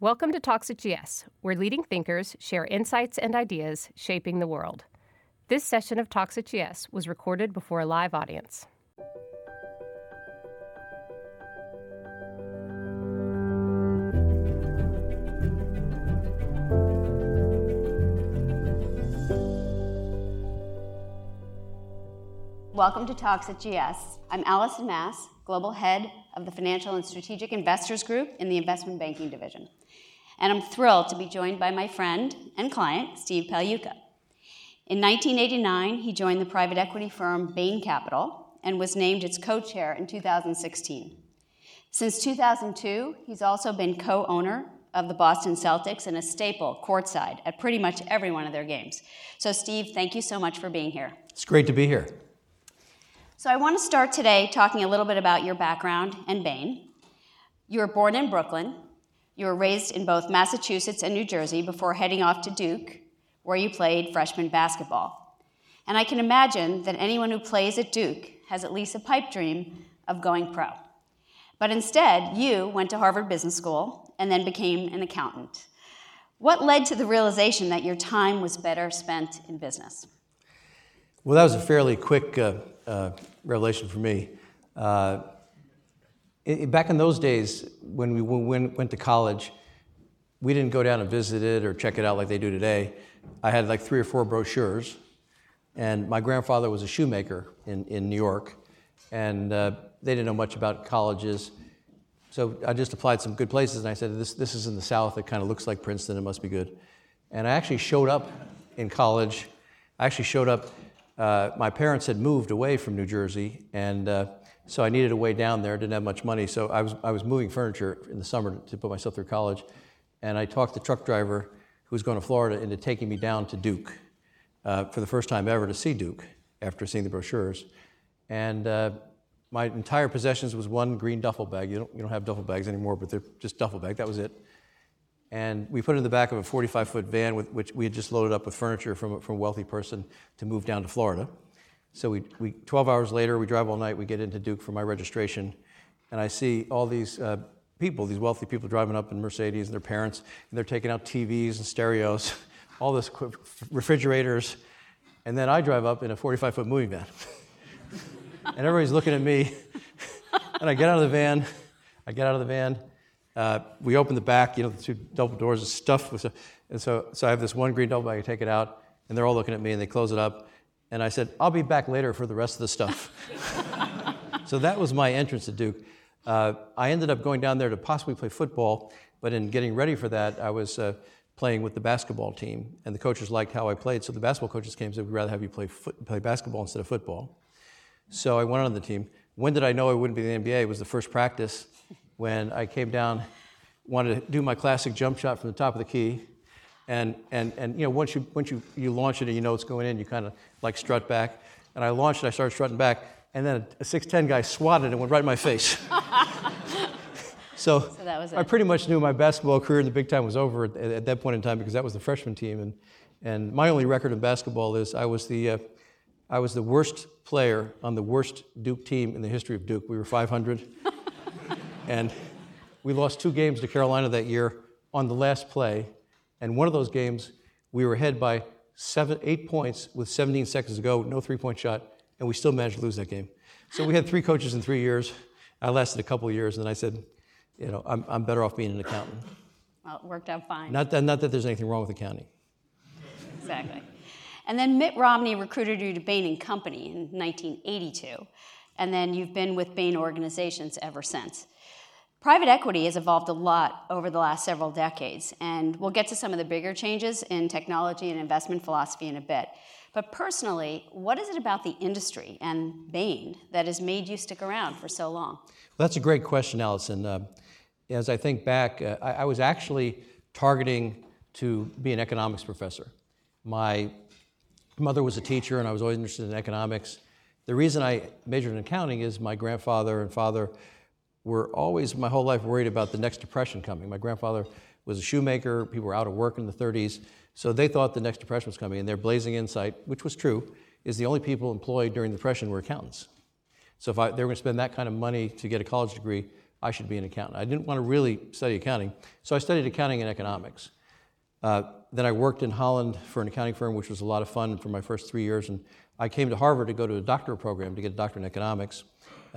Welcome to Talks at GS, where leading thinkers share insights and ideas shaping the world. This session of Talks at GS was recorded before a live audience. Welcome to Talks at GS. I'm Alison Mass, Global Head of the Financial and Strategic Investors Group in the Investment Banking Division. And I'm thrilled to be joined by my friend and client, Steve Pagliuca. In 1989, he joined the private equity firm Bain Capital and was named its co chair in 2016. Since 2002, he's also been co owner of the Boston Celtics and a staple courtside at pretty much every one of their games. So, Steve, thank you so much for being here. It's great to be here. So, I want to start today talking a little bit about your background and Bain. You were born in Brooklyn. You were raised in both Massachusetts and New Jersey before heading off to Duke, where you played freshman basketball. And I can imagine that anyone who plays at Duke has at least a pipe dream of going pro. But instead, you went to Harvard Business School and then became an accountant. What led to the realization that your time was better spent in business? Well, that was a fairly quick uh, uh, revelation for me. Uh, it, back in those days, when we went, went to college, we didn't go down and visit it or check it out like they do today. I had like three or four brochures, and my grandfather was a shoemaker in, in New York, and uh, they didn't know much about colleges. So I just applied some good places, and I said, this, this is in the South. It kind of looks like Princeton. It must be good. And I actually showed up in college. I actually showed up uh, my parents had moved away from New Jersey, and uh, so I needed a way down there. Didn't have much money, so I was I was moving furniture in the summer to, put myself through college, and I talked the truck driver who was going to Florida into taking me down to Duke uh, for the first time ever to see Duke after seeing the brochures, and. Uh, my entire possessions was one green duffel bag. You don't, you don't have duffel bags anymore, but they're just duffel bag. That was it and we put it in the back of a 45 foot van, with, which we had just loaded up with furniture from, from a wealthy person to move down to Florida. So we, we, 12 hours later, we drive all night, we get into Duke for my registration, and I see all these uh, people, these wealthy people driving up in Mercedes and their parents, and they're taking out TVs and stereos, all this refrigerators, and then I drive up in a 45 foot moving van. and everybody's looking at me, and I get out of the van, I get out of the van, uh, we open the back, you know, the two double doors are stuffed with, and so, so I have this one green double bag, I take it out, and they're all looking at me, and they close it up, and I said, I'll be back later for the rest of the stuff. so that was my entrance to Duke. Uh, I ended up going down there to possibly play football, but in getting ready for that, I was uh, playing with the basketball team, and the coaches liked how I played, so the basketball coaches came and said, we'd rather have you play, foot, play basketball instead of football. So I went on the team. When did I know I wouldn't be in the NBA? It was the first practice when I came down, wanted to do my classic jump shot from the top of the key. And, and, and you know, once, you, once you, you launch it and you know it's going in, you kind of like strut back. And I launched it, I started strutting back, and then a 6'10 guy swatted and went right in my face. so, so that was I pretty much knew my basketball career in the big time was over at, at, that point in time because that was the freshman team. And, and my only record in basketball is I was the, uh, I was the worst player on the worst Duke team in the history of Duke. We were 500. And we lost two games to Carolina that year on the last play. And one of those games, we were ahead by seven, eight points with 17 seconds to go, no three point shot, and we still managed to lose that game. So we had three coaches in three years. I lasted a couple of years, and then I said, you know, I'm, I'm better off being an accountant. Well, it worked out fine. Not that, not that there's anything wrong with accounting. Exactly. And then Mitt Romney recruited you to Bain and Company in 1982, and then you've been with Bain organizations ever since. Private equity has evolved a lot over the last several decades, and we'll get to some of the bigger changes in technology and investment philosophy in a bit. But personally, what is it about the industry and Bain that has made you stick around for so long? Well, that's a great question, Alison. Uh, as I think back, uh, I, I, was actually targeting to be an economics professor. My mother was a teacher, and I was always interested in economics. The reason I majored in accounting is my grandfather and father were always, my whole life, worried about the next depression coming. My grandfather was a shoemaker, people were out of work in the 30s, so they thought the next depression was coming, and their blazing insight, which was true, is the only people employed during the depression were accountants. So if I, they were going to spend that kind of money to get a college degree, I should be an accountant. I didn't want to really study accounting, so I studied accounting and economics. Uh, then I worked in Holland for an accounting firm, which was a lot of fun for my first three years. And I came to Harvard to go to a doctoral program to get a doctorate in economics,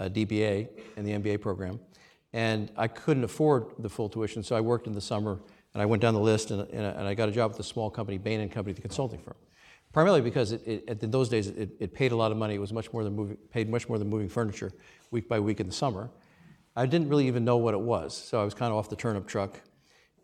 uh, DBA, and the MBA program. And I couldn't afford the full tuition, so I worked in the summer and I went down the list and, and I got a job with a small company, Bain and Company, the consulting firm. Primarily because it, it, in those days it, it, paid a lot of money. It was much more than moving, paid much more than moving furniture week by week in the summer. I didn't really even know what it was, so I was kind of off the turnip truck.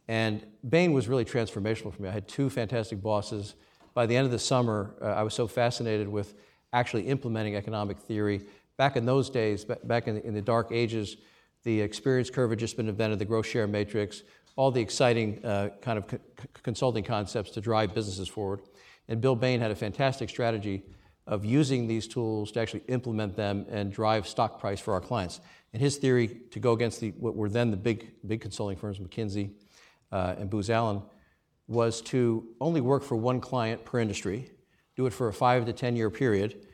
And Bain was really transformational for me. I had two fantastic bosses. By the end of the summer, uh, I was so fascinated with actually implementing economic theory. Back in those days, back in, in the dark ages, the experience curve had just been invented, the growth share matrix, all the exciting uh, kind of consulting concepts to drive businesses forward. And Bill Bain had a fantastic strategy of using these tools to actually implement them and drive stock price for our clients. And his theory to go against the, what were then the big, big consulting firms, McKinsey uh, and Booz Allen, was to only work for one client per industry, do it for a five to 10 year period,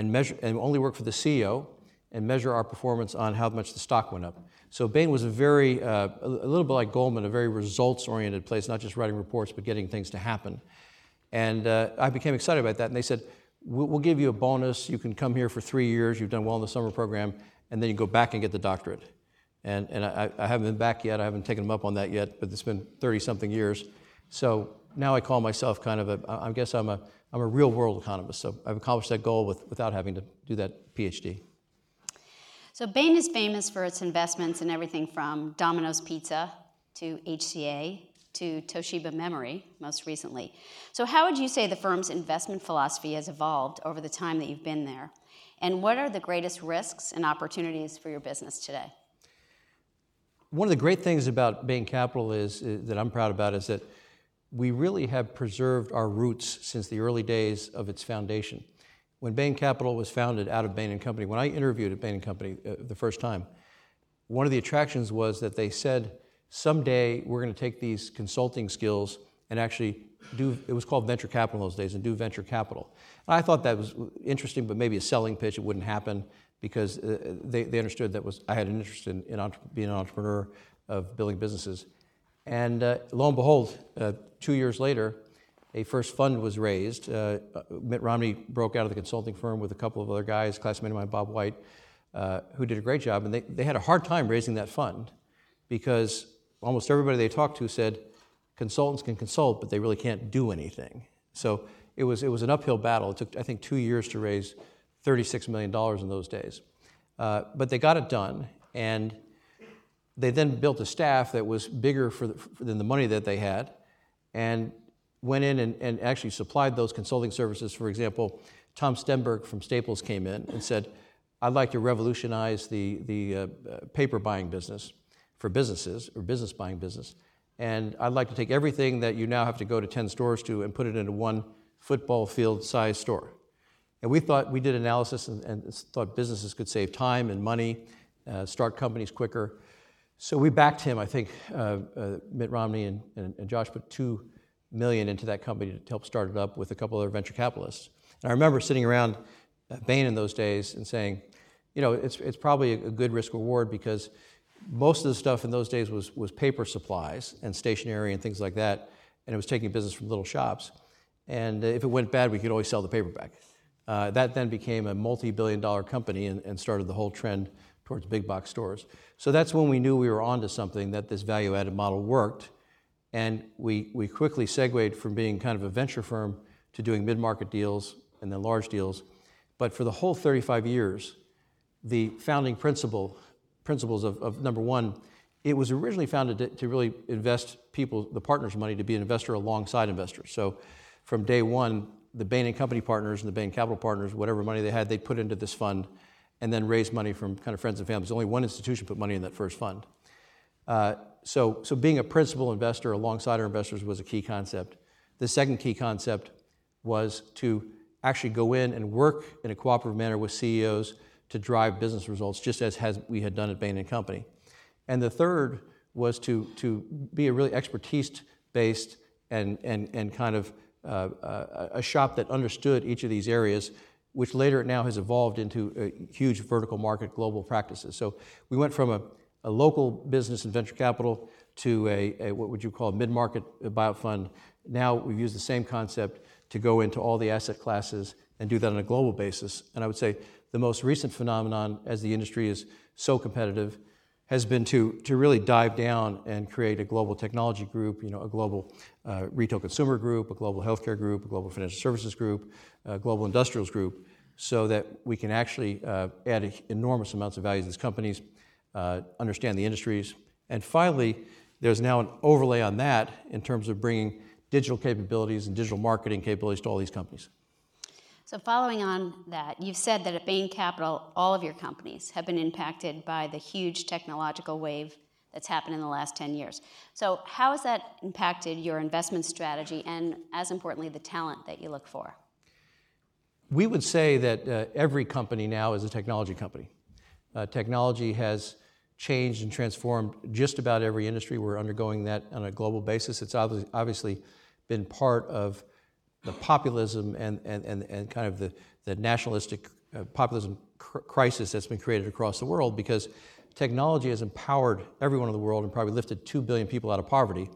and, measure, and only work for the CEO and measure our performance on how much the stock went up. So Bain was a very, uh, a little bit like Goldman, a very results oriented place, not just writing reports, but getting things to happen. And uh, I became excited about that. And they said, we'll, give you a bonus. You can come here for three years. You've done well in the summer program. And then you go back and get the doctorate. And, and I, I haven't been back yet. I haven't taken them up on that yet, but it's been 30 something years. So now I call myself kind of a, I guess I'm a, I'm a real world economist. So I've accomplished that goal with, without having to do that PhD. So Bain is famous for its investments in everything from Domino's Pizza to HCA to Toshiba Memory most recently. So, how would you say the firm's investment philosophy has evolved over the time that you've been there? And what are the greatest risks and opportunities for your business today? One of the great things about Bain Capital is, is that I'm proud about is that we really have preserved our roots since the early days of its foundation. When Bain Capital was founded out of Bain and Company, when I interviewed at Bain Company uh, the first time, one of the attractions was that they said someday we're going to take these consulting skills and actually do, it was called venture capital in those days, and do venture capital. And I thought that was interesting, but maybe a selling pitch, it wouldn't happen because uh, they, they understood that was, I had an interest in, in entre- being an entrepreneur of building businesses. And uh, lo and behold, uh, two years later, a first fund was raised. Uh, Mitt Romney broke out of the consulting firm with a couple of other guys, classmate of mine, Bob White, uh, who did a great job. And they, they had a hard time raising that fund because almost everybody they talked to said consultants can consult, but they really can't do anything. So it was, it was an uphill battle. It took, I think, two years to raise $36 million in those days. Uh, but they got it done, and they then built a staff that was bigger for the, than the money that they had, and went in and, and actually supplied those consulting services. For example, Tom Stemberg from Staples came in and said, I'd like to revolutionize the, the uh, paper buying business for businesses or business buying business. And I'd like to take everything that you now have to go to 10 stores to and put it into one football field size store. And we thought, we did analysis and, and thought businesses could save time and money, uh, start companies quicker. So we backed him. I think uh, uh, Mitt Romney and, and, and, Josh put two million into that company to help start it up with a couple other venture capitalists. And I remember sitting around Bain in those days and saying, you know, it's, it's probably a good risk reward because most of the stuff in those days was, was paper supplies and stationery and things like that, and it was taking business from little shops. And if it went bad, we could always sell the paper back. Uh, that then became a multi billion dollar company and, and, started the whole trend towards big box stores. So that's when we knew we were onto something, that this value added model worked. And we, we quickly segued from being kind of a venture firm to doing mid market deals and then large deals. But for the whole 35 years, the founding principle principles of, of number one, it was originally founded to, to, really invest people, the partners' money, to be an investor alongside investors. So from day one, the Bain and Company partners and the Bain Capital partners, whatever money they had, they put into this fund and then raise money from kind of friends and families. Only one institution put money in that first fund. Uh, so, so being a principal investor alongside our investors was a key concept. The second key concept was to actually go in and work in a cooperative manner with CEOs to drive business results, just as has, we had done at Bain and Company. And the third was to, to be a really expertise-based and, and, and kind of uh, uh, a shop that understood each of these areas, which later now has evolved into a huge vertical market global practices. So we went from a, a local business and venture capital to a, a what would you call a mid-market buyout fund. Now we've used the same concept to go into all the asset classes and do that on a global basis. And I would say the most recent phenomenon, as the industry is so competitive, has been to, to really dive down and create a global technology group, you know, a global uh, retail consumer group, a global healthcare group, a global financial services group, a global industrials group, so that we can actually uh, add enormous amounts of value to these companies, uh, understand the industries. And finally, there's now an overlay on that in terms of bringing digital capabilities and digital marketing capabilities to all these companies. So, following on that, you've said that at Bain Capital, all of your companies have been impacted by the huge technological wave that's happened in the last 10 years. So, how has that impacted your investment strategy and, as importantly, the talent that you look for? We would say that uh, every company now is a technology company. Uh, technology has changed and transformed just about every industry. We're undergoing that on a global basis. It's obviously been part of the populism and, and, and, and kind of the, the nationalistic uh, populism cr- crisis that's been created across the world because technology has empowered everyone in the world and probably lifted 2 billion people out of poverty.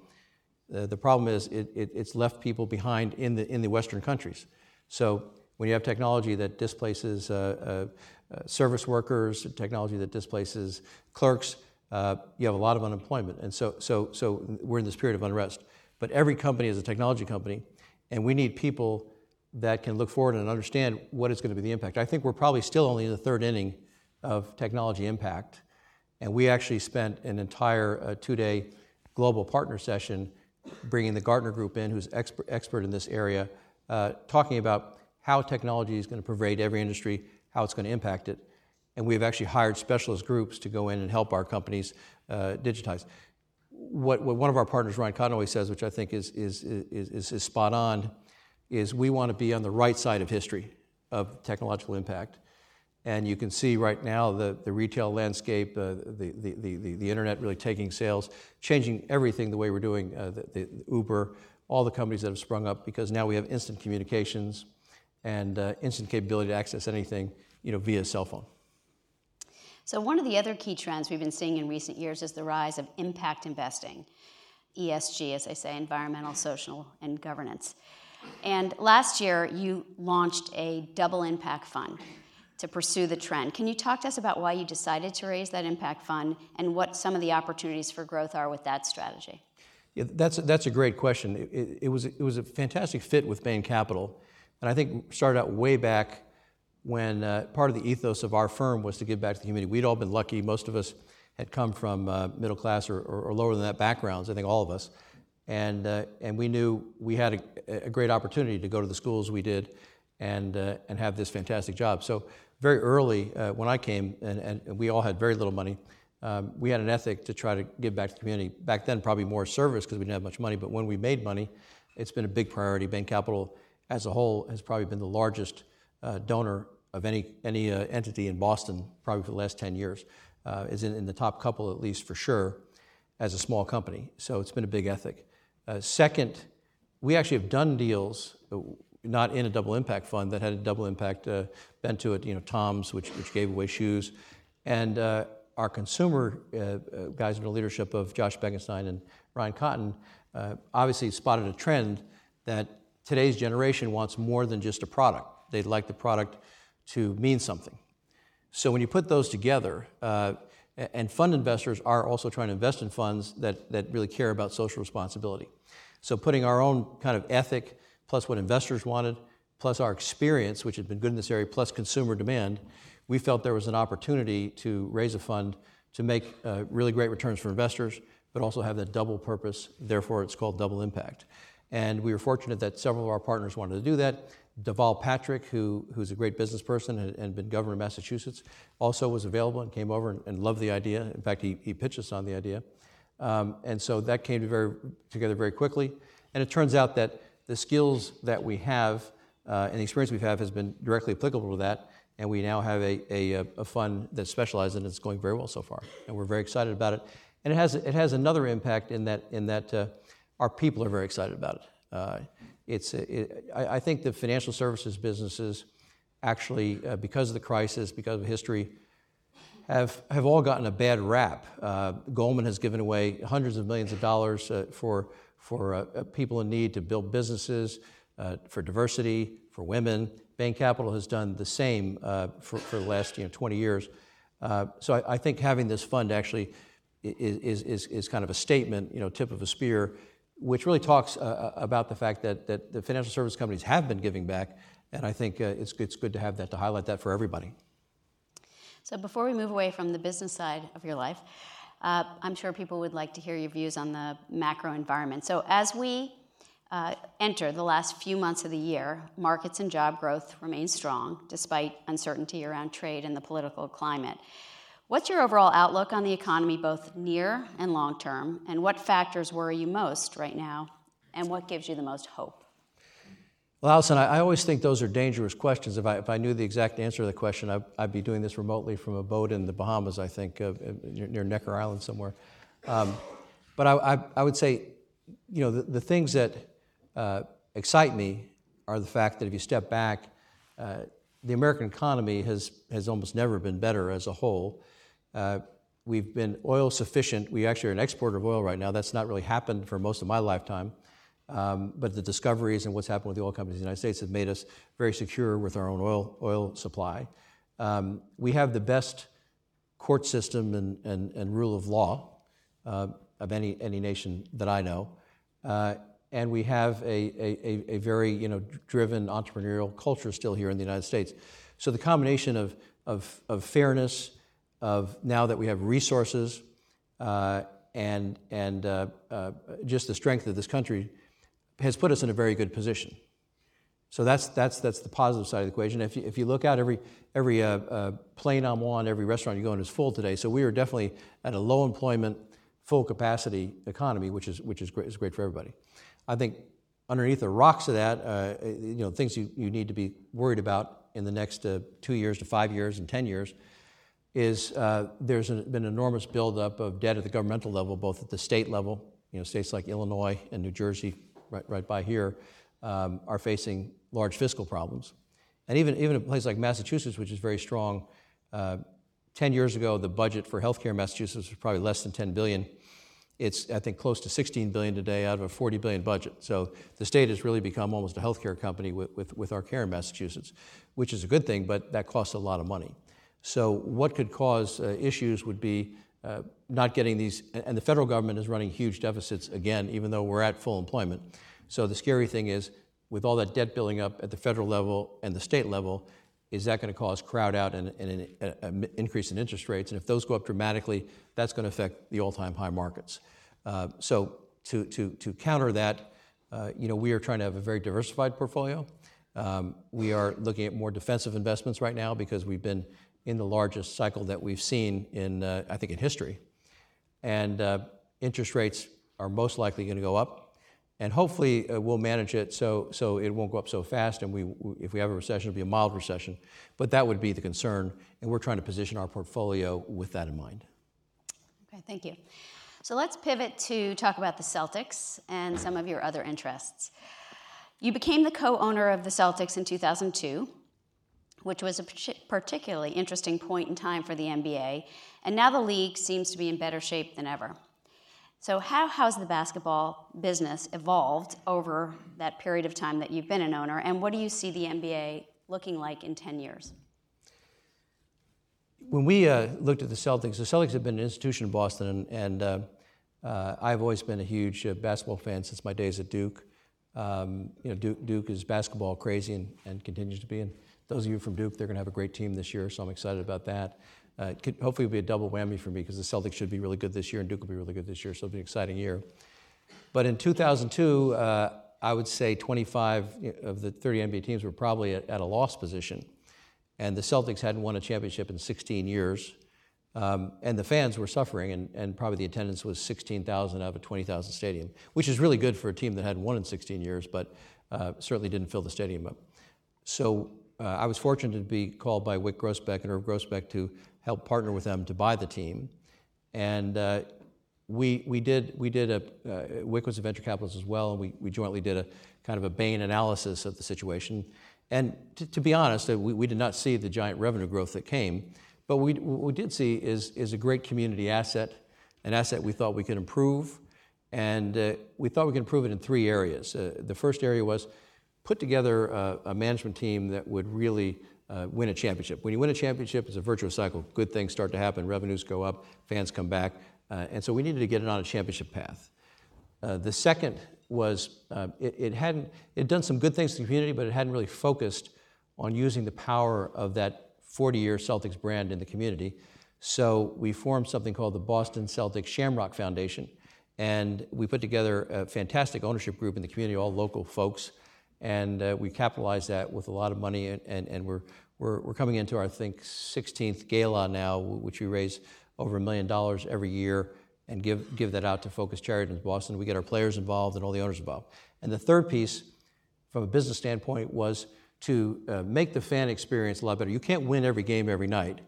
Uh, the problem is it, it, it's left people behind in the, in the Western countries. So when you have technology that displaces uh, uh uh, service workers, technology that displaces clerks, uh, you have a lot of unemployment. And so, so, so we're in this period of unrest. But every company is a technology company, and we need people that can look forward and understand what is going to be the impact. I think we're probably still only in the third inning of technology impact. And we actually spent an entire uh, two day global partner session bringing the Gartner Group in, who's expert, expert in this area, uh, talking about how technology is going to pervade every industry, how it's going to impact it. And we've actually hired specialist groups to go in and help our companies uh, digitize. What, what, one of our partners, Ryan Cotton, says, which I think is, is, is, is, is spot on, is we want to be on the right side of history of technological impact. And you can see right now the, the retail landscape, uh, the, the, the, the, internet really taking sales, changing everything the way we're doing, uh, the, the, Uber, all the companies that have sprung up because now we have instant communications and uh, instant capability to access anything you know, via cell phone. So, one of the other key trends we've been seeing in recent years is the rise of impact investing, ESG, as I say, environmental, social, and governance. And last year, you launched a double impact fund to pursue the trend. Can you talk to us about why you decided to raise that impact fund and what some of the opportunities for growth are with that strategy? Yeah, that's, that's a great question. It, it, it was, it was a fantastic fit with Bain Capital. And I think started out way back when uh, part of the ethos of our firm was to give back to the community. We'd all been lucky. Most of us had come from uh, middle class or, or, or, lower than that backgrounds, I think all of us. And, uh, and we knew we had a, a, great opportunity to go to the schools we did and, uh, and have this fantastic job. So, very early uh, when I came, and, and, we all had very little money, um, we had an ethic to try to give back to the community. Back then, probably more service because we didn't have much money, but when we made money, it's been a big priority. Bain Capital, as a whole, has probably been the largest uh, donor of any, any uh, entity in Boston, probably for the last 10 years, uh, is in, in, the top couple at least for sure as a small company. So it's been a big ethic. Uh, second, we actually have done deals, uh, not in a double impact fund, that had a double impact uh, bent to it, you know, Tom's, which, which gave away shoes. And uh, our consumer guys under the leadership of Josh Bekenstein and Ryan Cotton obviously spotted a trend that today's generation wants more than just a product. They'd like the product to mean something. So when you put those together, uh, and fund investors are also trying to invest in funds that, that really care about social responsibility. So putting our own kind of ethic, plus what investors wanted, plus our experience, which had been good in this area, plus consumer demand, we felt there was an opportunity to raise a fund to make uh, really great returns for investors, but also have that double purpose. Therefore, it's called double impact. And we were fortunate that several of our partners wanted to do that. Deval Patrick, who, who's a great business person and, and been governor of Massachusetts, also was available and came over and, and loved the idea. In fact, he, he pitched us on the idea. Um, and so that came to very, together very quickly. And it turns out that the skills that we have uh, and the experience we have had has been directly applicable to that. And we now have a, a, a fund that specializes in it. It's going very well so far. And we're very excited about it. And it has, it has another impact in that, in that uh, our people are very excited about it. Uh, it's, it, I, I, think the financial services businesses actually, uh, because of the crisis, because of history, have, have all gotten a bad rap. Uh, Goldman has given away hundreds of millions of dollars uh, for, for uh, uh people in need to build businesses, uh, for diversity, for women. Bain Capital has done the same uh, for, for the last you know, 20 years. so I, I, think having this fund actually is, is, is kind of a statement, you know, tip of a spear, which really talks about the fact that, that the financial service companies have been giving back. And I think it's, it's good to have that, to highlight that for everybody. So before we move away from the business side of your life, uh, I'm sure people would like to hear your views on the macro environment. So as we uh, enter the last few months of the year, markets and job growth remain strong despite uncertainty around trade and the political climate. What's your overall outlook on the economy, both near and long term? And what factors worry you most right now? And what gives you the most hope? Well, Alison, I, I, always think those are dangerous questions. If I, if I knew the exact answer to the question, I, would be doing this remotely from a boat in the Bahamas, I think, uh, near, near, Necker Island somewhere. Um, but I, I, would say, you know, the, the things that uh, excite me are the fact that if you step back, uh, the American economy has, has almost never been better as a whole. Uh, we've been oil sufficient. We actually are an exporter of oil right now. That's not really happened for most of my lifetime. Um, but the discoveries and what's happened with the oil companies in the United States have made us very secure with our own oil, oil supply. Um, we have the best court system and, rule of law uh, of any, any nation that I know. Uh, and we have a, very you know, driven entrepreneurial culture still here in the United States. So the combination of, of, of fairness, of now that we have resources, uh, and, and uh, uh, just the strength of this country has put us in a very good position. So that's, that's, that's the positive side of the equation. If you, if you look out, every, every uh, uh, plane I'm on, every restaurant you go in is full today. So we are definitely at a low employment, full capacity economy, which is, which is, great, is great for everybody. I think underneath the rocks of that, uh, you know, things you, you need to be worried about in the next uh, two years to five years and 10 years is uh, there's an, been an enormous buildup of debt at the governmental level, both at the state level, you know, states like Illinois and New Jersey right, right by here, um, are facing large fiscal problems. And even, even a place like Massachusetts, which is very strong, uh, 10 years ago, the budget for healthcare in Massachusetts was probably less than 10 billion. It's, I think, close to 16 billion today out of a 40 billion budget. So the state has really become almost a healthcare company with, with, with our care in Massachusetts, which is a good thing, but that costs a lot of money. So what could cause uh, issues would be uh, not getting these, and the federal government is running huge deficits again, even though we're at full employment. So the scary thing is, with all that debt building up at the federal level and the state level, is that going to cause crowd out and, and an increase in interest rates? And if those go up dramatically, that's going to affect the all-time high markets. Uh, so to, to, to counter that, uh, you know, we are trying to have a very diversified portfolio. Um, we are looking at more defensive investments right now because we've been in the largest cycle that we've seen in, uh, I think, in history. And uh, interest rates are most likely going to go up. And hopefully uh, we'll manage it so, so it won't go up so fast. And we, if we have a recession, it'll be a mild recession. But that would be the concern. And we're trying to position our portfolio with that in mind. Okay, thank you. So let's pivot to talk about the Celtics and some of your other interests. You became the co owner of the Celtics in 2002 which was a particularly interesting point in time for the NBA, and now the league seems to be in better shape than ever. So, how has the basketball business evolved over that period of time that you've been an owner, and what do you see the NBA looking like in 10 years? When we uh, looked at the Celtics, the Celtics have been an institution in Boston, and, and uh, uh, I've always been a huge uh, basketball fan since my days at Duke. Um, you know, Duke, Duke, is basketball crazy and, and continues to be. And those of you from Duke, they're going to have a great team this year, so I'm excited about that. Uh, it could, hopefully, it'll be a double whammy for me because the Celtics should be really good this year and Duke will be really good this year, so it'll be an exciting year. But in 2002, uh, I would say 25 of the 30 NBA teams were probably at, at, a loss position. And the Celtics hadn't won a championship in 16 years. Um, and the fans were suffering, and, and probably the attendance was 16,000 out of a 20,000 stadium, which is really good for a team that hadn't won in 16 years, but uh, certainly didn't fill the stadium up. So uh, I was fortunate to be called by Wyc Grousbeck and Irv Grousbeck to help partner with them to buy the team. And uh, we, we did, we did a, uh, Wyc was a venture capitalist as well, and we, we jointly did a kind of a Bain analysis of the situation. And to, to be honest, uh, we, we did not see the giant revenue growth that came, But we, what we did see is, is a great community asset, an asset we thought we could improve. And uh, we thought we could improve it in three areas. Uh, the first area was put together a, a management team that would really uh, win a championship. When you win a championship, it's a virtuous cycle. Good things start to happen, revenues go up, fans come back. Uh, and so we needed to get it on a championship path. Uh, the second was uh, it, it, hadn't, it had done some good things to the community, but it hadn't really focused on using the power of that 40 year Celtics brand in the community. So we formed something called the Boston Celtics Shamrock Foundation. And we put together a fantastic ownership group in the community, all local folks. And uh, we capitalized that with a lot of money. And, and, we're, we're, coming into our, I think, 16th gala now, which we raise over a million dollars every year and give, give that out to Focus Charities in Boston. We get our players involved and all the owners involved. And the third piece, from a business standpoint, was to uh, make the fan experience a lot better. You can't win every game every night,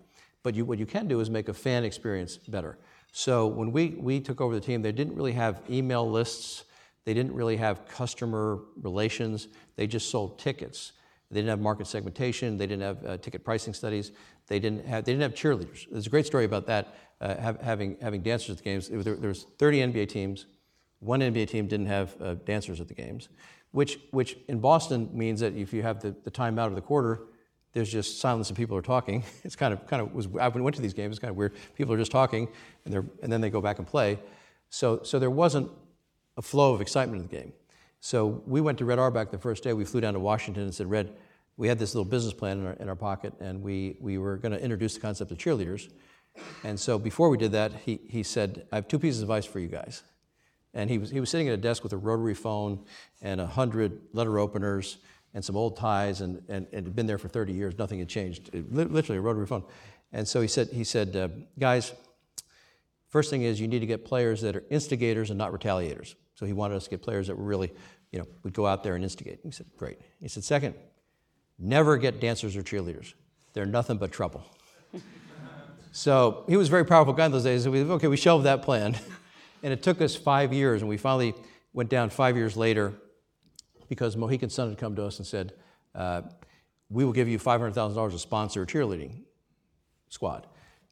but what you can do is make a fan experience better. So when we, we took over the team, they didn't really have email lists, they didn't really have customer relations, they just sold tickets. They didn't have market segmentation, they didn't have uh, ticket pricing studies, they didn't have, they didn't have cheerleaders. There's a great story about that, uh, have, having, having dancers at the games. There, there was 30 NBA teams, one NBA team didn't have uh, dancers at the games which, which in Boston means that if you have the, the time out of the quarter, there's just silence and people are talking. It's kind of, kind of was, I went to these games, it's kind of weird. People are just talking and, they're, and then they go back and play. So, so there wasn't a flow of excitement in the game. So we went to Red Auerbach the first day. We flew down to Washington and said, Red, we had this little business plan in our, in our pocket and we, we were going to introduce the concept of cheerleaders. And so before we did that, he, he said, I have two pieces of advice for you guys. And he was, he was sitting at a desk with a rotary phone and a hundred letter openers and some old ties and, and, and had been there for 30 years. Nothing had changed. It, literally a rotary phone. And so he said, he said uh, guys, first thing is you need to get players that are instigators and not retaliators. So he wanted us to get players that were really, you know, would go out there and instigate. He said, great. He said, second, never get dancers or cheerleaders. They're nothing but trouble. so he was a very powerful guy in those days. So we, okay, we shelved that plan. And it took us five years, and we finally went down five years later because Mohegan Sun had come to us and said, uh, We will give you $500,000 to sponsor a cheerleading squad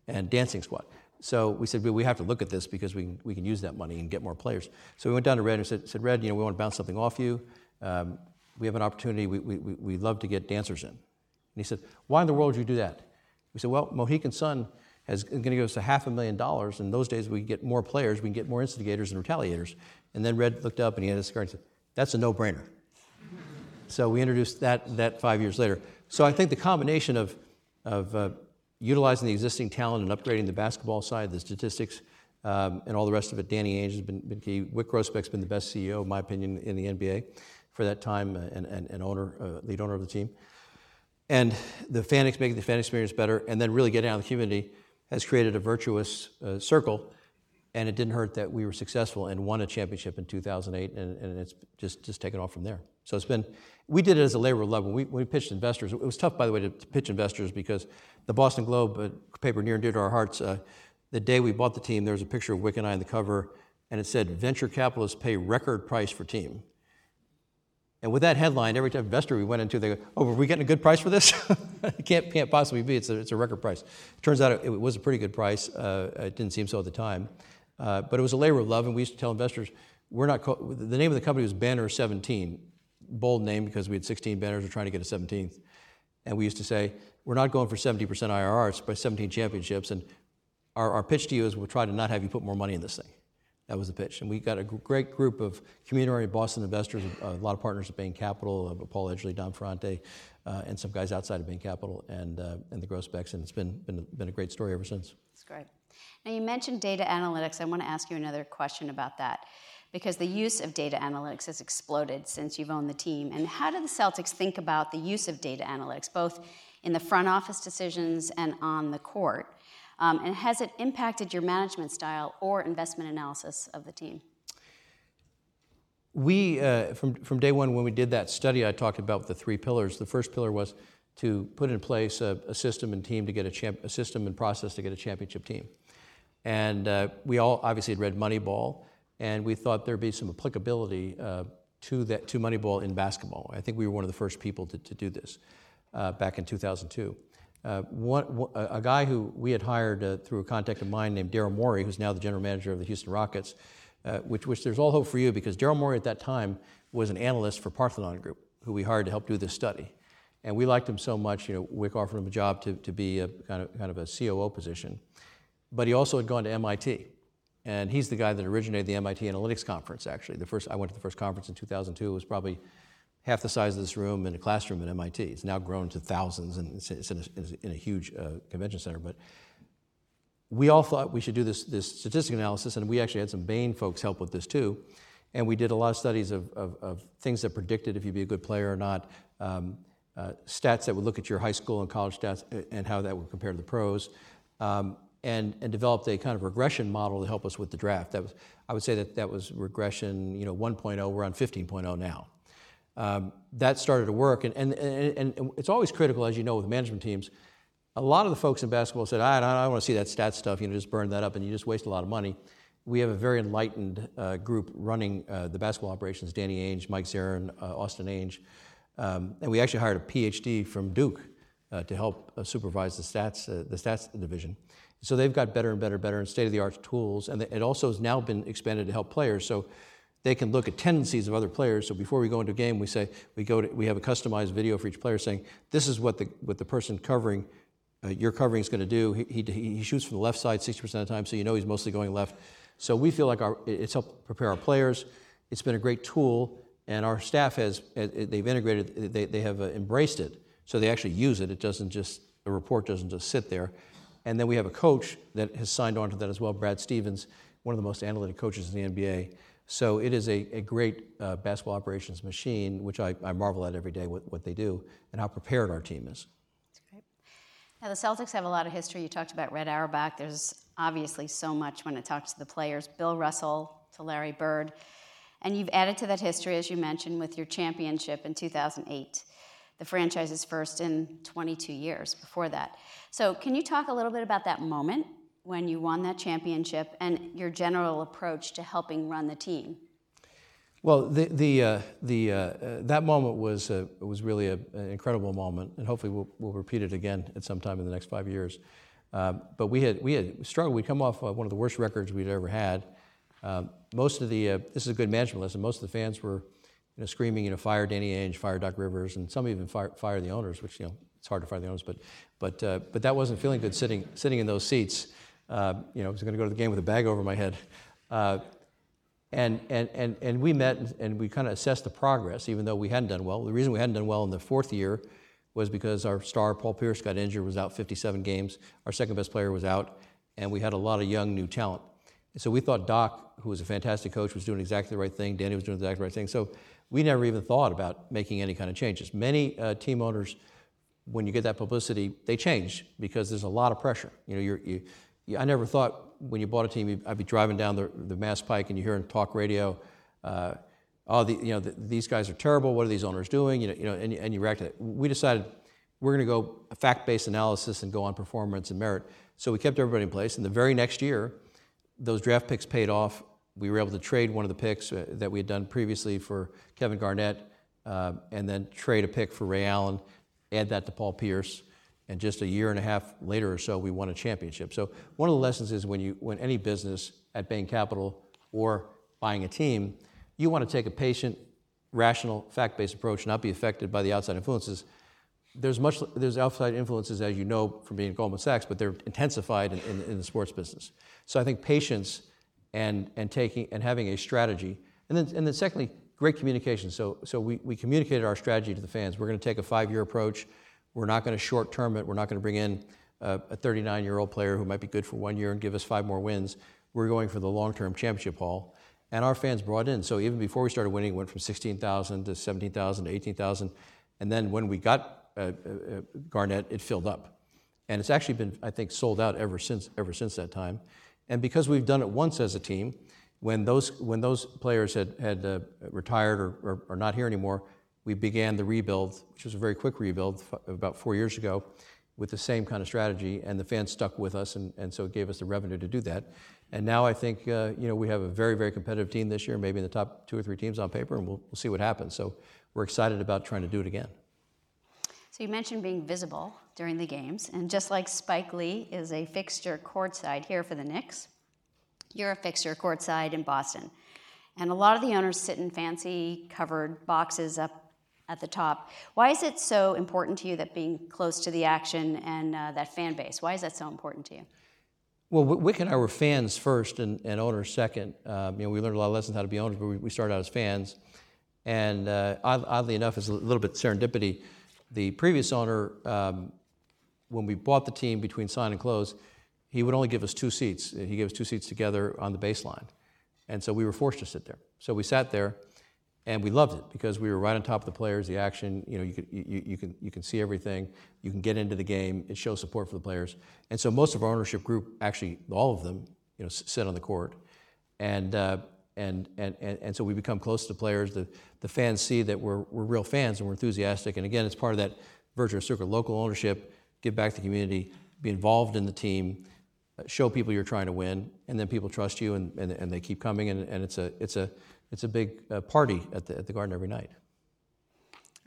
and dancing squad. So we said, well, we have to look at this because we can, we can use that money and get more players. So we went down to Red and said, said Red, you know, we want to bounce something off you. Um, we have an opportunity. We, we, we, love to get dancers in. And he said, why in the world would you do that? We said, well, Mohegan Sun is going to give us a half a million dollars. In those days, we get more players, we can get more instigators and retaliators. And then Red looked up and he had his card and said, That's a no brainer. so we introduced that, that five years later. So I think the combination of, of uh, utilizing the existing talent and upgrading the basketball side, the statistics, um, and all the rest of it, Danny Ainge has been, been key. Wyc Grousbeck's been the best CEO, in my opinion, in the NBA for that time uh, and, and, and owner, uh, lead owner of the team. And the fan, making the fan experience better, and then really getting out of the community has created a virtuous uh, circle. And it didn't hurt that we were successful and won a championship in 2008, and, and it's just, just taken off from there. So it's been, we did it as a labor of love. When we, we pitched investors, it was tough, by the way, to, to pitch investors because the Boston Globe, a paper near and dear to our hearts, uh, the day we bought the team, there was a picture of Wyc and I on the cover, and it said, Venture capitalists pay record price for team. And with that headline, every time investor we went into, they go, "Oh, were we getting a good price for this? it can't, can't possibly be. It's a, it's a record price." It Turns out it, it was a pretty good price. Uh, it didn't seem so at the time, uh, but it was a labor of love. And we used to tell investors, "We're not." Co- the name of the company was Banner 17, bold name because we had 16 banners. We're trying to get a 17th, and we used to say, "We're not going for 70% IRRs, by 17 championships." And our, our pitch to you is, we'll try to not have you put more money in this thing. That was the pitch. And we got a great group of community Boston investors, a lot of partners at Bain Capital, Paul Edgley, Don Ferrante, uh, and some guys outside of Bain Capital and, uh, and the Grousbecks. And it's been, been, been a great story ever since. That's great. Now, you mentioned data analytics. I want to ask you another question about that because the use of data analytics has exploded since you've owned the team. And how do the Celtics think about the use of data analytics, both in the front office decisions and on the court? Um, and has it impacted your management style or investment analysis of the team? We, uh, from, from day one, when we did that study I talked about the three pillars, the first pillar was to put in place a, a system and team to get a, champ, a system and process to get a championship team. And uh, we all obviously had read Moneyball, and we thought there'd be some applicability uh, to, that, to Moneyball in basketball. I think we were one of the first people to, to do this uh, back in 2002. uh, one, a guy who we had hired uh, through a contact of mine named Daryl Morey, who's now the general manager of the Houston Rockets, uh, which, which there's all hope for you because Daryl Morey at that time was an analyst for Parthenon Group, who we hired to help do this study. And we liked him so much, you know, Wyc offered him a job to, to be a kind of, kind of a COO position. But he also had gone to MIT. And he's the guy that originated the MIT Analytics Conference, actually. The first, I went to the first conference in 2002. It was probably half the size of this room in a classroom at MIT. It's now grown to thousands, and it's, in, a, in a huge uh, convention center. But we all thought we should do this, this statistic analysis, and we actually had some Bain folks help with this too. And we did a lot of studies of, of, of things that predicted if you'd be a good player or not, um, uh, stats that would look at your high school and college stats uh, and how that would compare to the pros, um, and, and developed a kind of regression model to help us with the draft. That was, I would say that that was regression, you know, 1.0. We're on 15.0 now. Um, that started to work, and, and, and, and, it's always critical, as you know, with management teams. A lot of the folks in basketball said, I, I don't want to see that stat stuff, you know, just burn that up, and you just waste a lot of money. We have a very enlightened uh, group running uh, the basketball operations Danny Ainge, Mike Zarren, uh, Austin Ainge. Um, and we actually hired a PhD from Duke uh, to help uh, supervise the stats, uh, the stats division. So they've got better and better, better and state-of-the-art tools, and it also has now been expanded to help players. So they can look at tendencies of other players. So before we go into a game, we say we go to, we have a customized video for each player saying this is what the what the person covering uh, your covering is going to do. He, he, he, shoots from the left side 60% of the time, so you know he's mostly going left. So we feel like our, it's helped prepare our players. It's been a great tool, and our staff has they've integrated. They, they have uh, embraced it, so they actually use it. It doesn't just a report doesn't just sit there. And then we have a coach that has signed on to that as well, Brad Stevens, one of the most analytic coaches in the NBA. So it is a, a great uh, basketball operations machine, which I, I marvel at every day what, what they do and how prepared our team is. That's great. Now, the Celtics have a lot of history. You talked about Red Auerbach. There's obviously so much when it talks to the players Bill Russell to Larry Bird. And you've added to that history, as you mentioned, with your championship in 2008, the franchise's first in 22 years before that. So, can you talk a little bit about that moment when you won that championship and your general approach to helping run the team? Well, the, the, uh, the, uh, uh, that moment was, uh, was really a, an incredible moment, and hopefully we'll, we'll repeat it again at some time in the next five years. Um, but we had, we had struggled. We'd come off uh, one of the worst records we'd ever had. Um, most of the, uh, this is a good management lesson, most of the fans were you know, screaming, you know, fire Danny Ainge, fire Doc Rivers, and some even fire, fire the owners, which, you know, it's hard to fire the owners, but, but, but that wasn't feeling good sitting, sitting in those seats. Uh, you know, I was going to go to the game with a bag over my head. Uh, and, and, and, and we met and we kind of assessed the progress, even though we hadn't done well. The reason we hadn't done well in the fourth year was because our star, Paul Pierce, got injured, was out 57 games. Our second best player was out, and we had a lot of young, new talent. So we thought Doc, who was a fantastic coach, was doing exactly the right thing. Danny was doing exactly the right thing. So we never even thought about making any kind of changes. Many uh, team owners, when you get that publicity, they change because there's a lot of pressure. You know, you're, you, I never thought when you bought a team, I'd be driving down the, the Mass Pike and you hear on talk radio, uh, oh, the, you know, the, these guys are terrible. What are these owners doing? You know, you know and, and you react to that. We decided we're going to go fact-based analysis and go on performance and merit. So we kept everybody in place. And the very next year, those draft picks paid off. We were able to trade one of the picks uh, that we had done previously for Kevin Garnett, uh, and then trade a pick for Ray Allen, add that to Paul Pierce and just a year and a half later or so, we won a championship. So one of the lessons is when you when any business at Bain Capital or buying a team, you want to take a patient, rational, fact-based approach, not be affected by the outside influences. There's much there's outside influences, as you know from being at Goldman Sachs, but they're intensified in, in, in the sports business. So I think patience and and taking and having a strategy, and then and then secondly, great communication. So so we, we communicated our strategy to the fans. We're going to take a five-year approach we're not going to short term it. We're not going to bring in a 39 year old player who might be good for one year and give us five more wins. We're going for the long term championship haul. And our fans brought in. So even before we started winning, it went from 16,000 to 17,000 to 18,000. And then when we got uh, uh, uh, Garnett, it filled up. And it's actually been, I think, sold out ever since, ever since that time. And because we've done it once as a team, when those, when those players had, had uh, retired or, or, or, not here anymore, we began the rebuild, which was a very quick rebuild about four years ago, with the same kind of strategy, and the fans stuck with us, and, and so it gave us the revenue to do that. And now I think uh, you know we have a very very competitive team this year, maybe in the top two or three teams on paper, and we'll, we'll see what happens. So we're excited about trying to do it again. So you mentioned being visible during the games. And just like Spike Lee is a fixture courtside here for the Knicks, you're a fixture courtside in Boston. And a lot of the owners sit in fancy covered boxes up at the top. Why is it so important to you that being close to the action and uh, that fan base? Why is that so important to you? Well, Wyc and I were fans first and, and owners second. Um, you know, we learned a lot of lessons how to be owners, but we, we started out as fans. And uh, oddly enough, it's a little bit serendipity. The previous owner, um, when we bought the team between sign and close, he would only give us two seats. He gave us two seats together on the baseline. And so we were forced to sit there. So we sat there and we loved it because we were right on top of the players, the action. You know, you, could, you, you, can you can see everything. You can get into the game. It shows support for the players. And so most of our ownership group, actually all of them, you know, sit on the court, and uh, and, and and and so we become close to the players. The the fans see that we're we're real fans and we're enthusiastic. And again, it's part of that virtuous circle: local ownership, give back to the community, be involved in the team. Uh, show people you're trying to win, and then people trust you, and, and, and they keep coming, and, and it's a it's a it's a big uh, party at the, at the garden every night.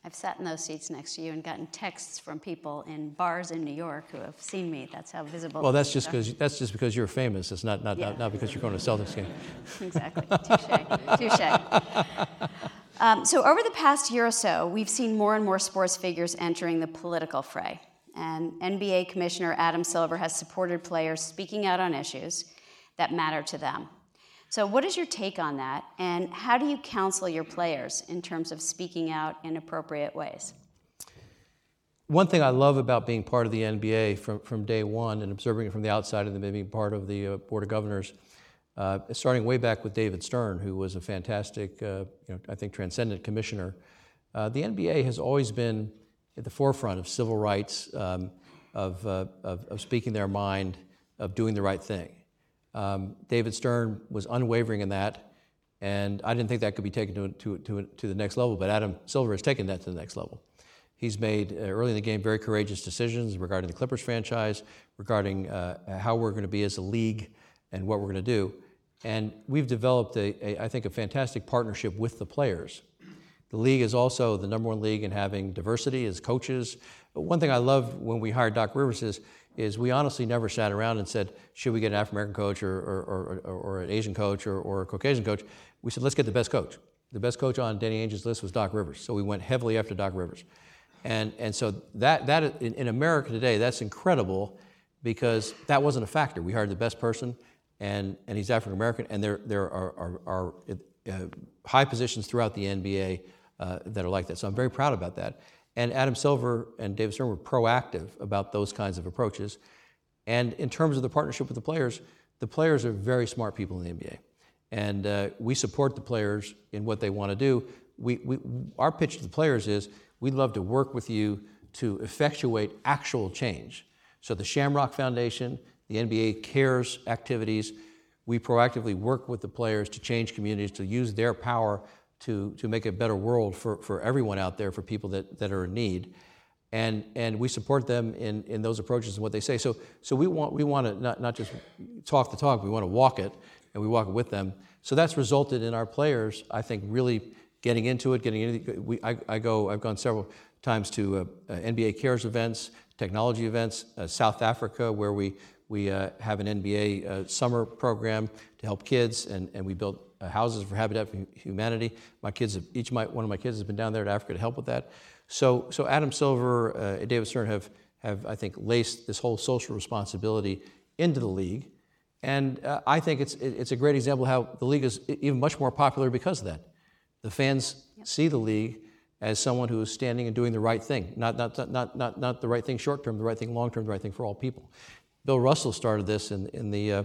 I've sat in those seats next to you and gotten texts from people in bars in New York who have seen me. That's how visible. Well, that's just because that's just because you're famous. It's not not, yeah. not, not because you're going to Celtics game. exactly. Touche. Touche. Um, so over the past year or so, we've seen more and more sports figures entering the political fray. And NBA Commissioner Adam Silver has supported players speaking out on issues that matter to them. So, what is your take on that? And how do you counsel your players in terms of speaking out in appropriate ways? One thing I love about being part of the NBA from, from day one and observing it from the outside and then being part of the uh, Board of Governors, uh, starting way back with David Stern, who was a fantastic, uh, you know, I think, transcendent commissioner. Uh, the NBA has always been at the forefront of civil rights, um, of, uh, of, of speaking their mind, of doing the right thing. Um, David Stern was unwavering in that, and I didn't think that could be taken to, to, to, to the next level, but Adam Silver has taken that to the next level. He's made uh, early in the game very courageous decisions regarding the Clippers franchise, regarding uh, how we're going to be as a league and what we're going to do. And we've developed, a, a, I think, a fantastic partnership with the players. The league is also the number one league in having diversity as coaches. One thing I love when we hired Doc Rivers is is we honestly never sat around and said, should we get an African American coach or, or, or, or, an Asian coach or, or a Caucasian coach? We said, let's get the best coach. The best coach on Danny Ainge's list was Doc Rivers. So we went heavily after Doc Rivers. And, and so that, that in, in America today, that's incredible because that wasn't a factor. We hired the best person, and, and he's African American, and there, there are, are, are uh, high positions throughout the NBA uh, that are like that. So I'm very proud about that. And Adam Silver and David Stern were proactive about those kinds of approaches. And in terms of the partnership with the players, the players are very smart people in the NBA. And uh, we support the players in what they want to do. We, we, our pitch to the players is we'd love to work with you to effectuate actual change. So the Shamrock Foundation, the NBA Cares activities, we proactively work with the players to change communities, to use their power to, to make a better world for, for everyone out there, for people that, that are in need. And, and we support them in, in those approaches and what they say. So, so we want, we want to not, not just talk the talk, we want to walk it, and we walk it with them. So that's resulted in our players, I think, really getting into it, getting into we, I, I go, I've gone several times to uh, uh, NBA Cares events, technology events, uh, South Africa, where we, we uh, have an NBA uh, summer program to help kids, and, and we built uh, houses for Habitat for Humanity. My kids, have, each my, one of my kids has been down there to Africa to help with that. So, so Adam Silver uh, and David Stern have, have, I think, laced this whole social responsibility into the league. And uh, I think it's, it's a great example of how the league is even much more popular because of that. The fans yep. see the league as someone who is standing and doing the right thing, not, not, not, not, not the right thing short term, the right thing long term, the right thing for all people. Bill Russell started this in, in, the, uh,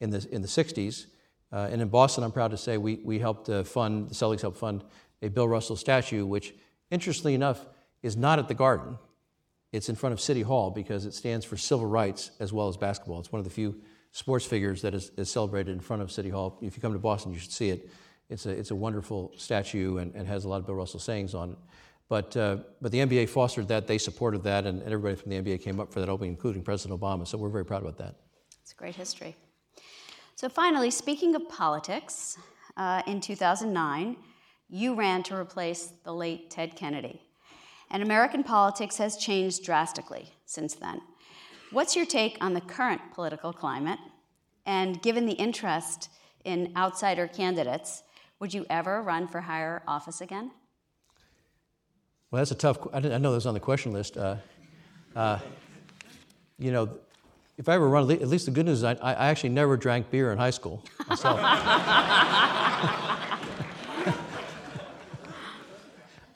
in, the, in the 60s uh, and in Boston, I'm proud to say we, we helped uh, fund, the Celtics helped fund a Bill Russell statue, which, interestingly enough, is not at the Garden. It's in front of City Hall because it stands for civil rights as well as basketball. It's one of the few sports figures that is, is celebrated in front of City Hall. If you come to Boston, you should see it. It's a, it's a wonderful statue and, and has a lot of Bill Russell sayings on it. But, uh, but the NBA fostered that, they supported that, and, and everybody from the NBA came up for that opening, including President Obama. So we're very proud about that. It's a great history. So, finally, speaking of politics, uh, in 2009, you ran to replace the late Ted Kennedy. And American politics has changed drastically since then. What's your take on the current political climate? And given the interest in outsider candidates, would you ever run for higher office again? Well, that's a tough. I, know that was on the question list. Uh, uh, you know, if I ever run, at least the good news is I, I actually never drank beer in high school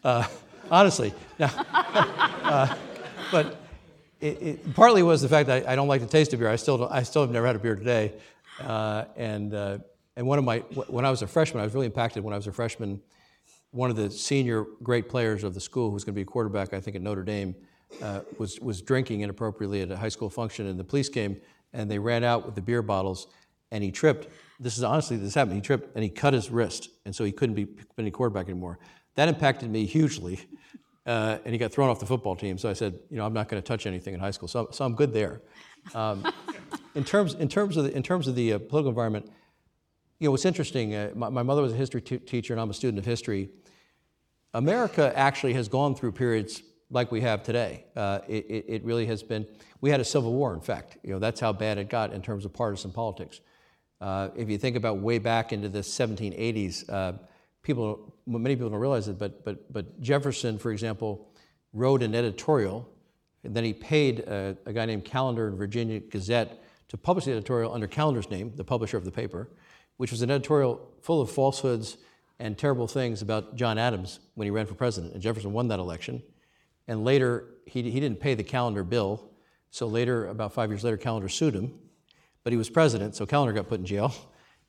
uh, honestly, now, uh, but it, it, partly was the fact that I, I, don't like the taste of beer. I still, don't, I still have never had a beer today, uh, and uh, and one of my when I was a freshman, I was really impacted when I was a freshman. One of the senior great players of the school, who was going to be a quarterback, I think, at Notre Dame uh, was, was drinking inappropriately at a high school function, and the police came and they ran out with the beer bottles, and he tripped. This is honestly, this happened. He tripped and he cut his wrist, and so he couldn't be any quarterback anymore. That impacted me hugely, uh, and he got thrown off the football team. So I said, you know, I'm not going to touch anything in high school. So, so I'm good there. Um, in terms in terms of the, in terms of the uh, political environment, you know, what's interesting. Uh, my, my, mother was a history t- teacher, and I'm a student of history. America actually has gone through periods like we have today. Uh, it, it, really has been, we had a civil war, in fact. You know, that's how bad it got in terms of partisan politics. Uh, if you think about way back into the 1780s, uh, people, many people don't realize it, but, but, but Jefferson, for example, wrote an editorial, and then he paid a, a guy named Callender in Virginia Gazette to publish the editorial under Callender's name, the publisher of the paper, which was an editorial full of falsehoods and terrible things about John Adams when he ran for president. And Jefferson won that election. And later, he, he didn't pay the Callender bill. So later, about five years later, Callender sued him. But he was president, so Callender got put in jail.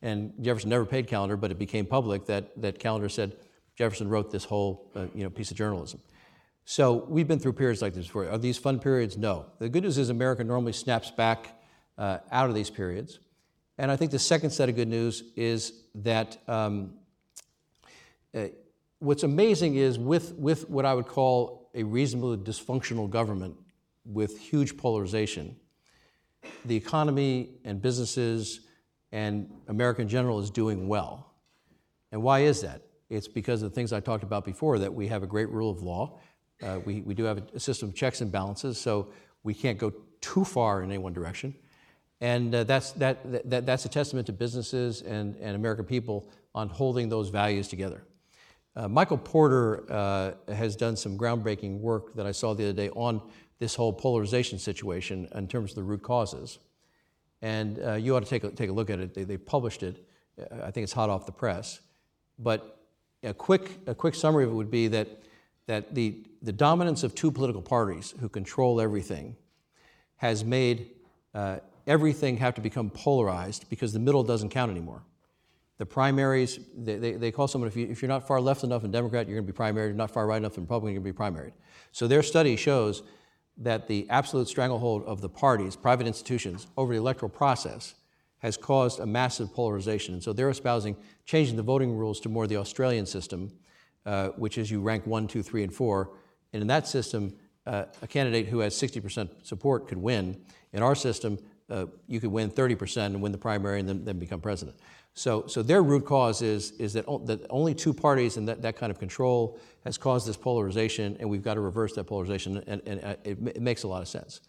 And Jefferson never paid Callender, but it became public that, that Callender said Jefferson wrote this whole uh, you know, piece of journalism. So we've been through periods like this before. Are these fun periods? No. The good news is America normally snaps back uh, out of these periods. And I think the second set of good news is that um, uh, what's amazing is with, with what I would call a reasonably dysfunctional government with huge polarization, the economy and businesses and America in general is doing well. And why is that? It's because of the things I talked about before that we have a great rule of law. Uh, we, we do have a, system of checks and balances, so we can't go too far in any one direction. And uh, that's, that, that, that's a testament to businesses and, and American people on holding those values together. Uh, Michael Porter uh, has done some groundbreaking work that I saw the other day on this whole polarization situation in terms of the root causes. And uh, you ought to take a, take a look at it. They, they published it. I think it's hot off the press. But a quick, a quick summary of it would be that, that the, the dominance of two political parties who control everything has made uh, everything have to become polarized because the middle doesn't count anymore. The primaries, they, they, they call someone, if, you, if you're not far left enough in Democrat, you're going to be primaried. You're not far right enough in Republican, you're going to be primaried. So their study shows that the absolute stranglehold of the parties, private institutions, over the electoral process has caused a massive polarization. And so they're espousing changing the voting rules to more the Australian system, uh, which is you rank one, two, three, and four. And in that system, uh, a candidate who has 60% support could win. In our system, uh, you could win 30% and win the primary and then, then become president. So, so their root cause is, is that, o- that only two parties and that, that kind of control has caused this polarization, and we've got to reverse that polarization, and, and uh, it, it makes a lot of sense.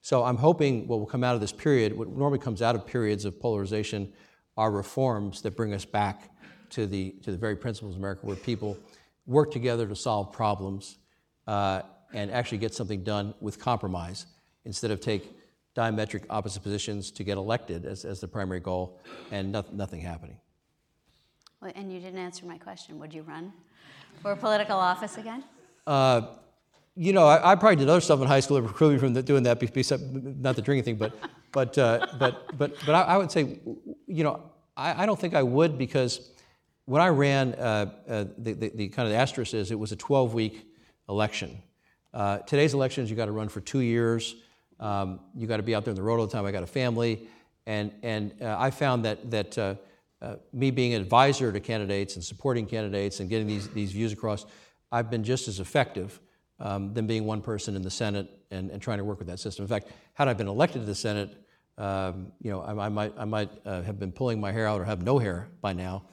So I'm hoping what will come out of this period, what normally comes out of periods of polarization, are reforms that bring us back to the, to the very principles of America where people work together to solve problems uh, and actually get something done with compromise instead of take diametric opposite positions to get elected as, as the primary goal and no, nothing happening. Well, and you didn't answer my question. Would you run for political office again? Uh, you know, I, I, probably did other stuff in high school that precluded me from the, doing that, besides, not the drinking thing, but, but, uh, but, but, but I, I, would say, you know, I, I, don't think I would because when I ran, uh, uh the, the, the, kind of the asterisk is it was a 12 week election. Uh, today's elections, you got to run for two years. Um, you got to be out there on the road all the time. I got a family, and and uh, I found that that uh, uh, me being an advisor to candidates and supporting candidates and getting these these views across, I've been just as effective um, than being one person in the Senate and, and trying to work with that system. In fact, had I been elected to the Senate, um, you know, I, I, might I might uh, have been pulling my hair out or have no hair by now.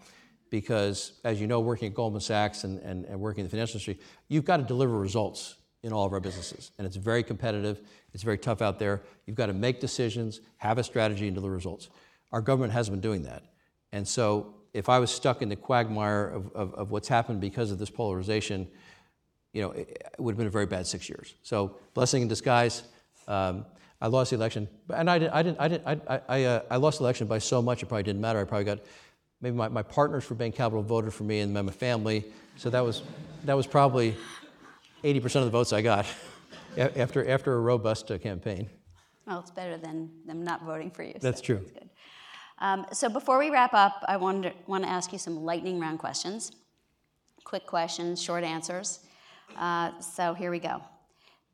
Because, as you know, working at Goldman Sachs and, and, and working in the financial industry, you've got to deliver results in all of our businesses. And it's very competitive, it's very tough out there. You've got to make decisions, have a strategy, and deliver results. Our government hasn't been doing that. And so if I was stuck in the quagmire of, of, of what's happened because of this polarization, you know, it, would have been a very bad six years. So blessing in disguise. Um, I lost the election, and I didn't. I didn't. I didn't. I, I, uh, I lost the election by so much it probably didn't matter. I probably got maybe my, my partners for Bain Capital voted for me and my family. So that was that was probably 80% of the votes I got after, after a robust uh, campaign. Well, it's better than them not voting for you. That's so true. That's good. Um, so before we wrap up, I want to, want to ask you some lightning round questions. Quick questions, short answers. Uh, so here we go.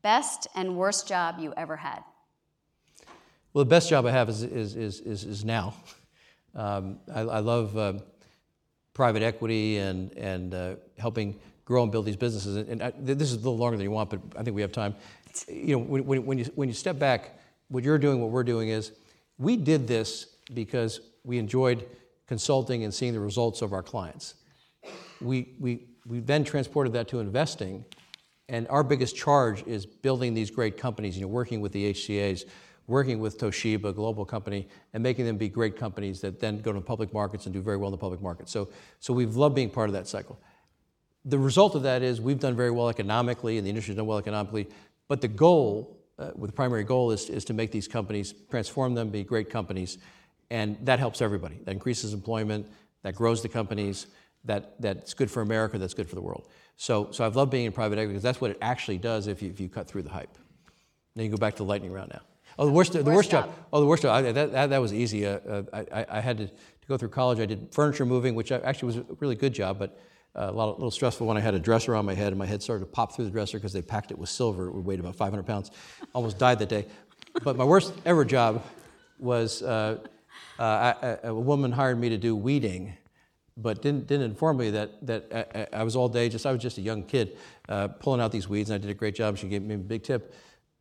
Best and worst job you ever had? Well, the best job I have is, is, is, is, is now. Um, I, I, love uh, private equity and, and uh, helping grow and build these businesses. And I, this is a little longer than you want, but I think we have time. You know, when, when, you, when you step back, what you're doing, what we're doing is we did this because we enjoyed consulting and seeing the results of our clients. We, we, we then transported that to investing, and our biggest charge is building these great companies, you know, working with the HCAs, working with Toshiba, a global company, and making them be great companies that then go to the public markets and do very well in the public market. So, so we've loved being part of that cycle the result of that is we've done very well economically, and the industry's done well economically. But the goal, uh, with the primary goal, is, is to make these companies, transform them, be great companies, and that helps everybody. That increases employment, that grows the companies, that, that's good for America, that's good for the world. So, so I've loved being in private equity because that's what it actually does if you, if you cut through the hype. Now you go back to the lightning round now. Oh, the worst, the worst, job. job. Oh, the worst job. I, that, that, that was easy. Uh, uh, I, I had to, to go through college. I did furniture moving, which actually was a really good job, but a little stressful when I had a dresser on my head and my head started to pop through the dresser because they packed it with silver. It would weigh about 500 pounds. Almost died that day. But my worst ever job was uh, uh, a, woman hired me to do weeding, but didn't, didn't inform me that, that I, I was all day, just I was just a young kid uh, pulling out these weeds, and I did a great job. She gave me a big tip.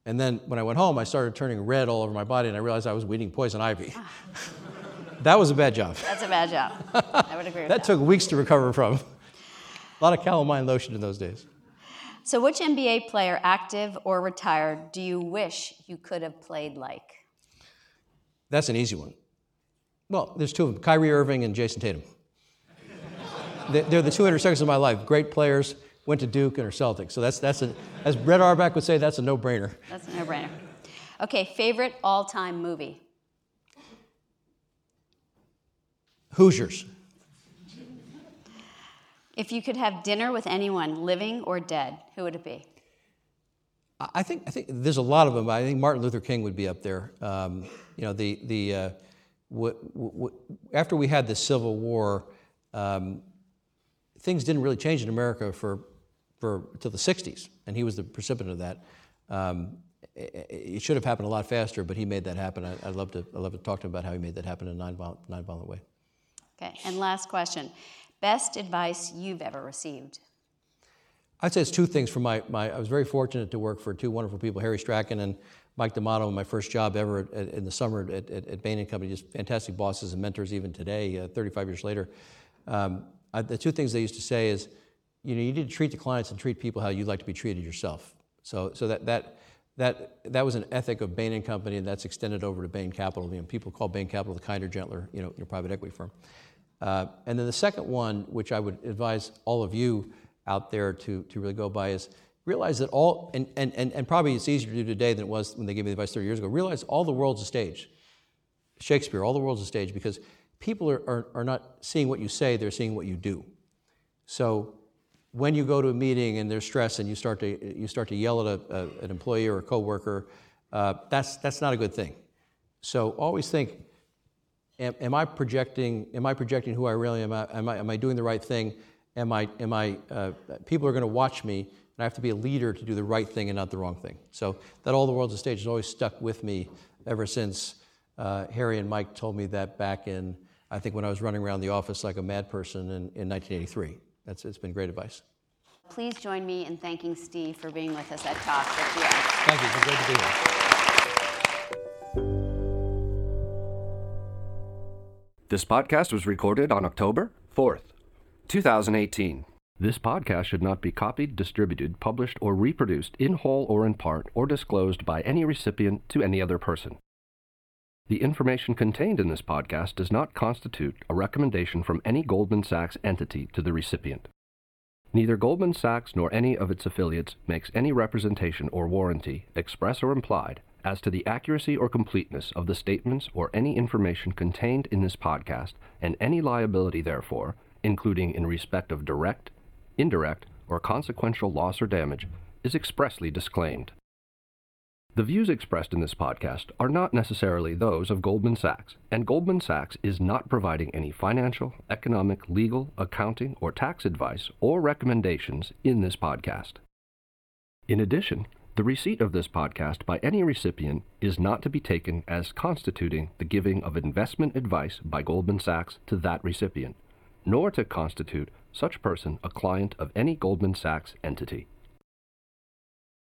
And then when I went home, I started turning red all over my body, and I realized I was weeding poison ivy. that was a bad job. That's a bad job. I would agree with that. That took weeks to recover from. A lot of calamine lotion in those days. So, which NBA player, active or retired, do you wish you could have played like? That's an easy one. Well, there's two of them Kyrie Irving and Jayson Tatum. They're the two intersections of my life. Great players, went to Duke and are Celtics. So that's, that's a, as Red Auerbach would say, that's a no brainer. That's a no brainer. Okay, favorite all time movie? Hoosiers. If you could have dinner with anyone, living or dead, who would it be? I think, I think there's a lot of them. I think Martin Luther King would be up there. Um, you know, the, the, uh, w- w- after we had the Civil War, um, things didn't really change in America for, for until the 60s, and he was the precipitant of that. Um, it, it, should have happened a lot faster, but he made that happen. I, would love to, I'd love to talk to him about how he made that happen in a nonviolent, nonviolent way. Okay, and last question. Best advice you've ever received? I'd say it's two things from my, my I was very fortunate to work for two wonderful people, Harry Strachan and Mike D'Amato, my first job ever at, in the summer at, at, at, Bain & Company, just fantastic bosses and mentors even today, uh, 35 years later. Um, I, the two things they used to say is, you know, you need to treat the clients and treat people how you'd like to be treated yourself. So, so that, that, that, that was an ethic of Bain & Company, and that's extended over to Bain Capital. You know, people call Bain Capital the kinder, gentler, you know, your private equity firm. Uh, and then the second one, which I would advise all of you out there to, to really go by, is realize that all, and, and, and, and probably it's easier to do today than it was when they gave me the advice 30 years ago, realize all the world's a stage. Shakespeare, all the world's a stage because people are, are, are not seeing what you say, they're seeing what you do. So when you go to a meeting and there's stress and you start to, you start to yell at a, a, an employee or a coworker, uh, that's, that's not a good thing. So always think, am, am, I projecting, am I projecting who I really am? Am I, am I doing the right thing? Am I, am I, uh, people are going to watch me, and I have to be a leader to do the right thing and not the wrong thing. So that all the world's a stage has always stuck with me ever since uh, Harry and Mike told me that back in, I think when I was running around the office like a mad person in, in 1983. That's, it's been great advice. Please join me in thanking Steve for being with us at Talk. Thank you. It's great to be here. This podcast was recorded on October 4th, 2018. This podcast should not be copied, distributed, published, or reproduced in whole or in part, or disclosed by any recipient to any other person. The information contained in this podcast does not constitute a recommendation from any Goldman Sachs entity to the recipient. Neither Goldman Sachs nor any of its affiliates makes any representation or warranty, express or implied, as to the accuracy or completeness of the statements or any information contained in this podcast, and any liability therefore, including in respect of direct, indirect, or consequential loss or damage, is expressly disclaimed. The views expressed in this podcast are not necessarily those of Goldman Sachs, and Goldman Sachs is not providing any financial, economic, legal, accounting, or tax advice or recommendations in this podcast. In addition, the receipt of this podcast by any recipient is not to be taken as constituting the giving of investment advice by Goldman Sachs to that recipient, nor to constitute such person a client of any Goldman Sachs entity.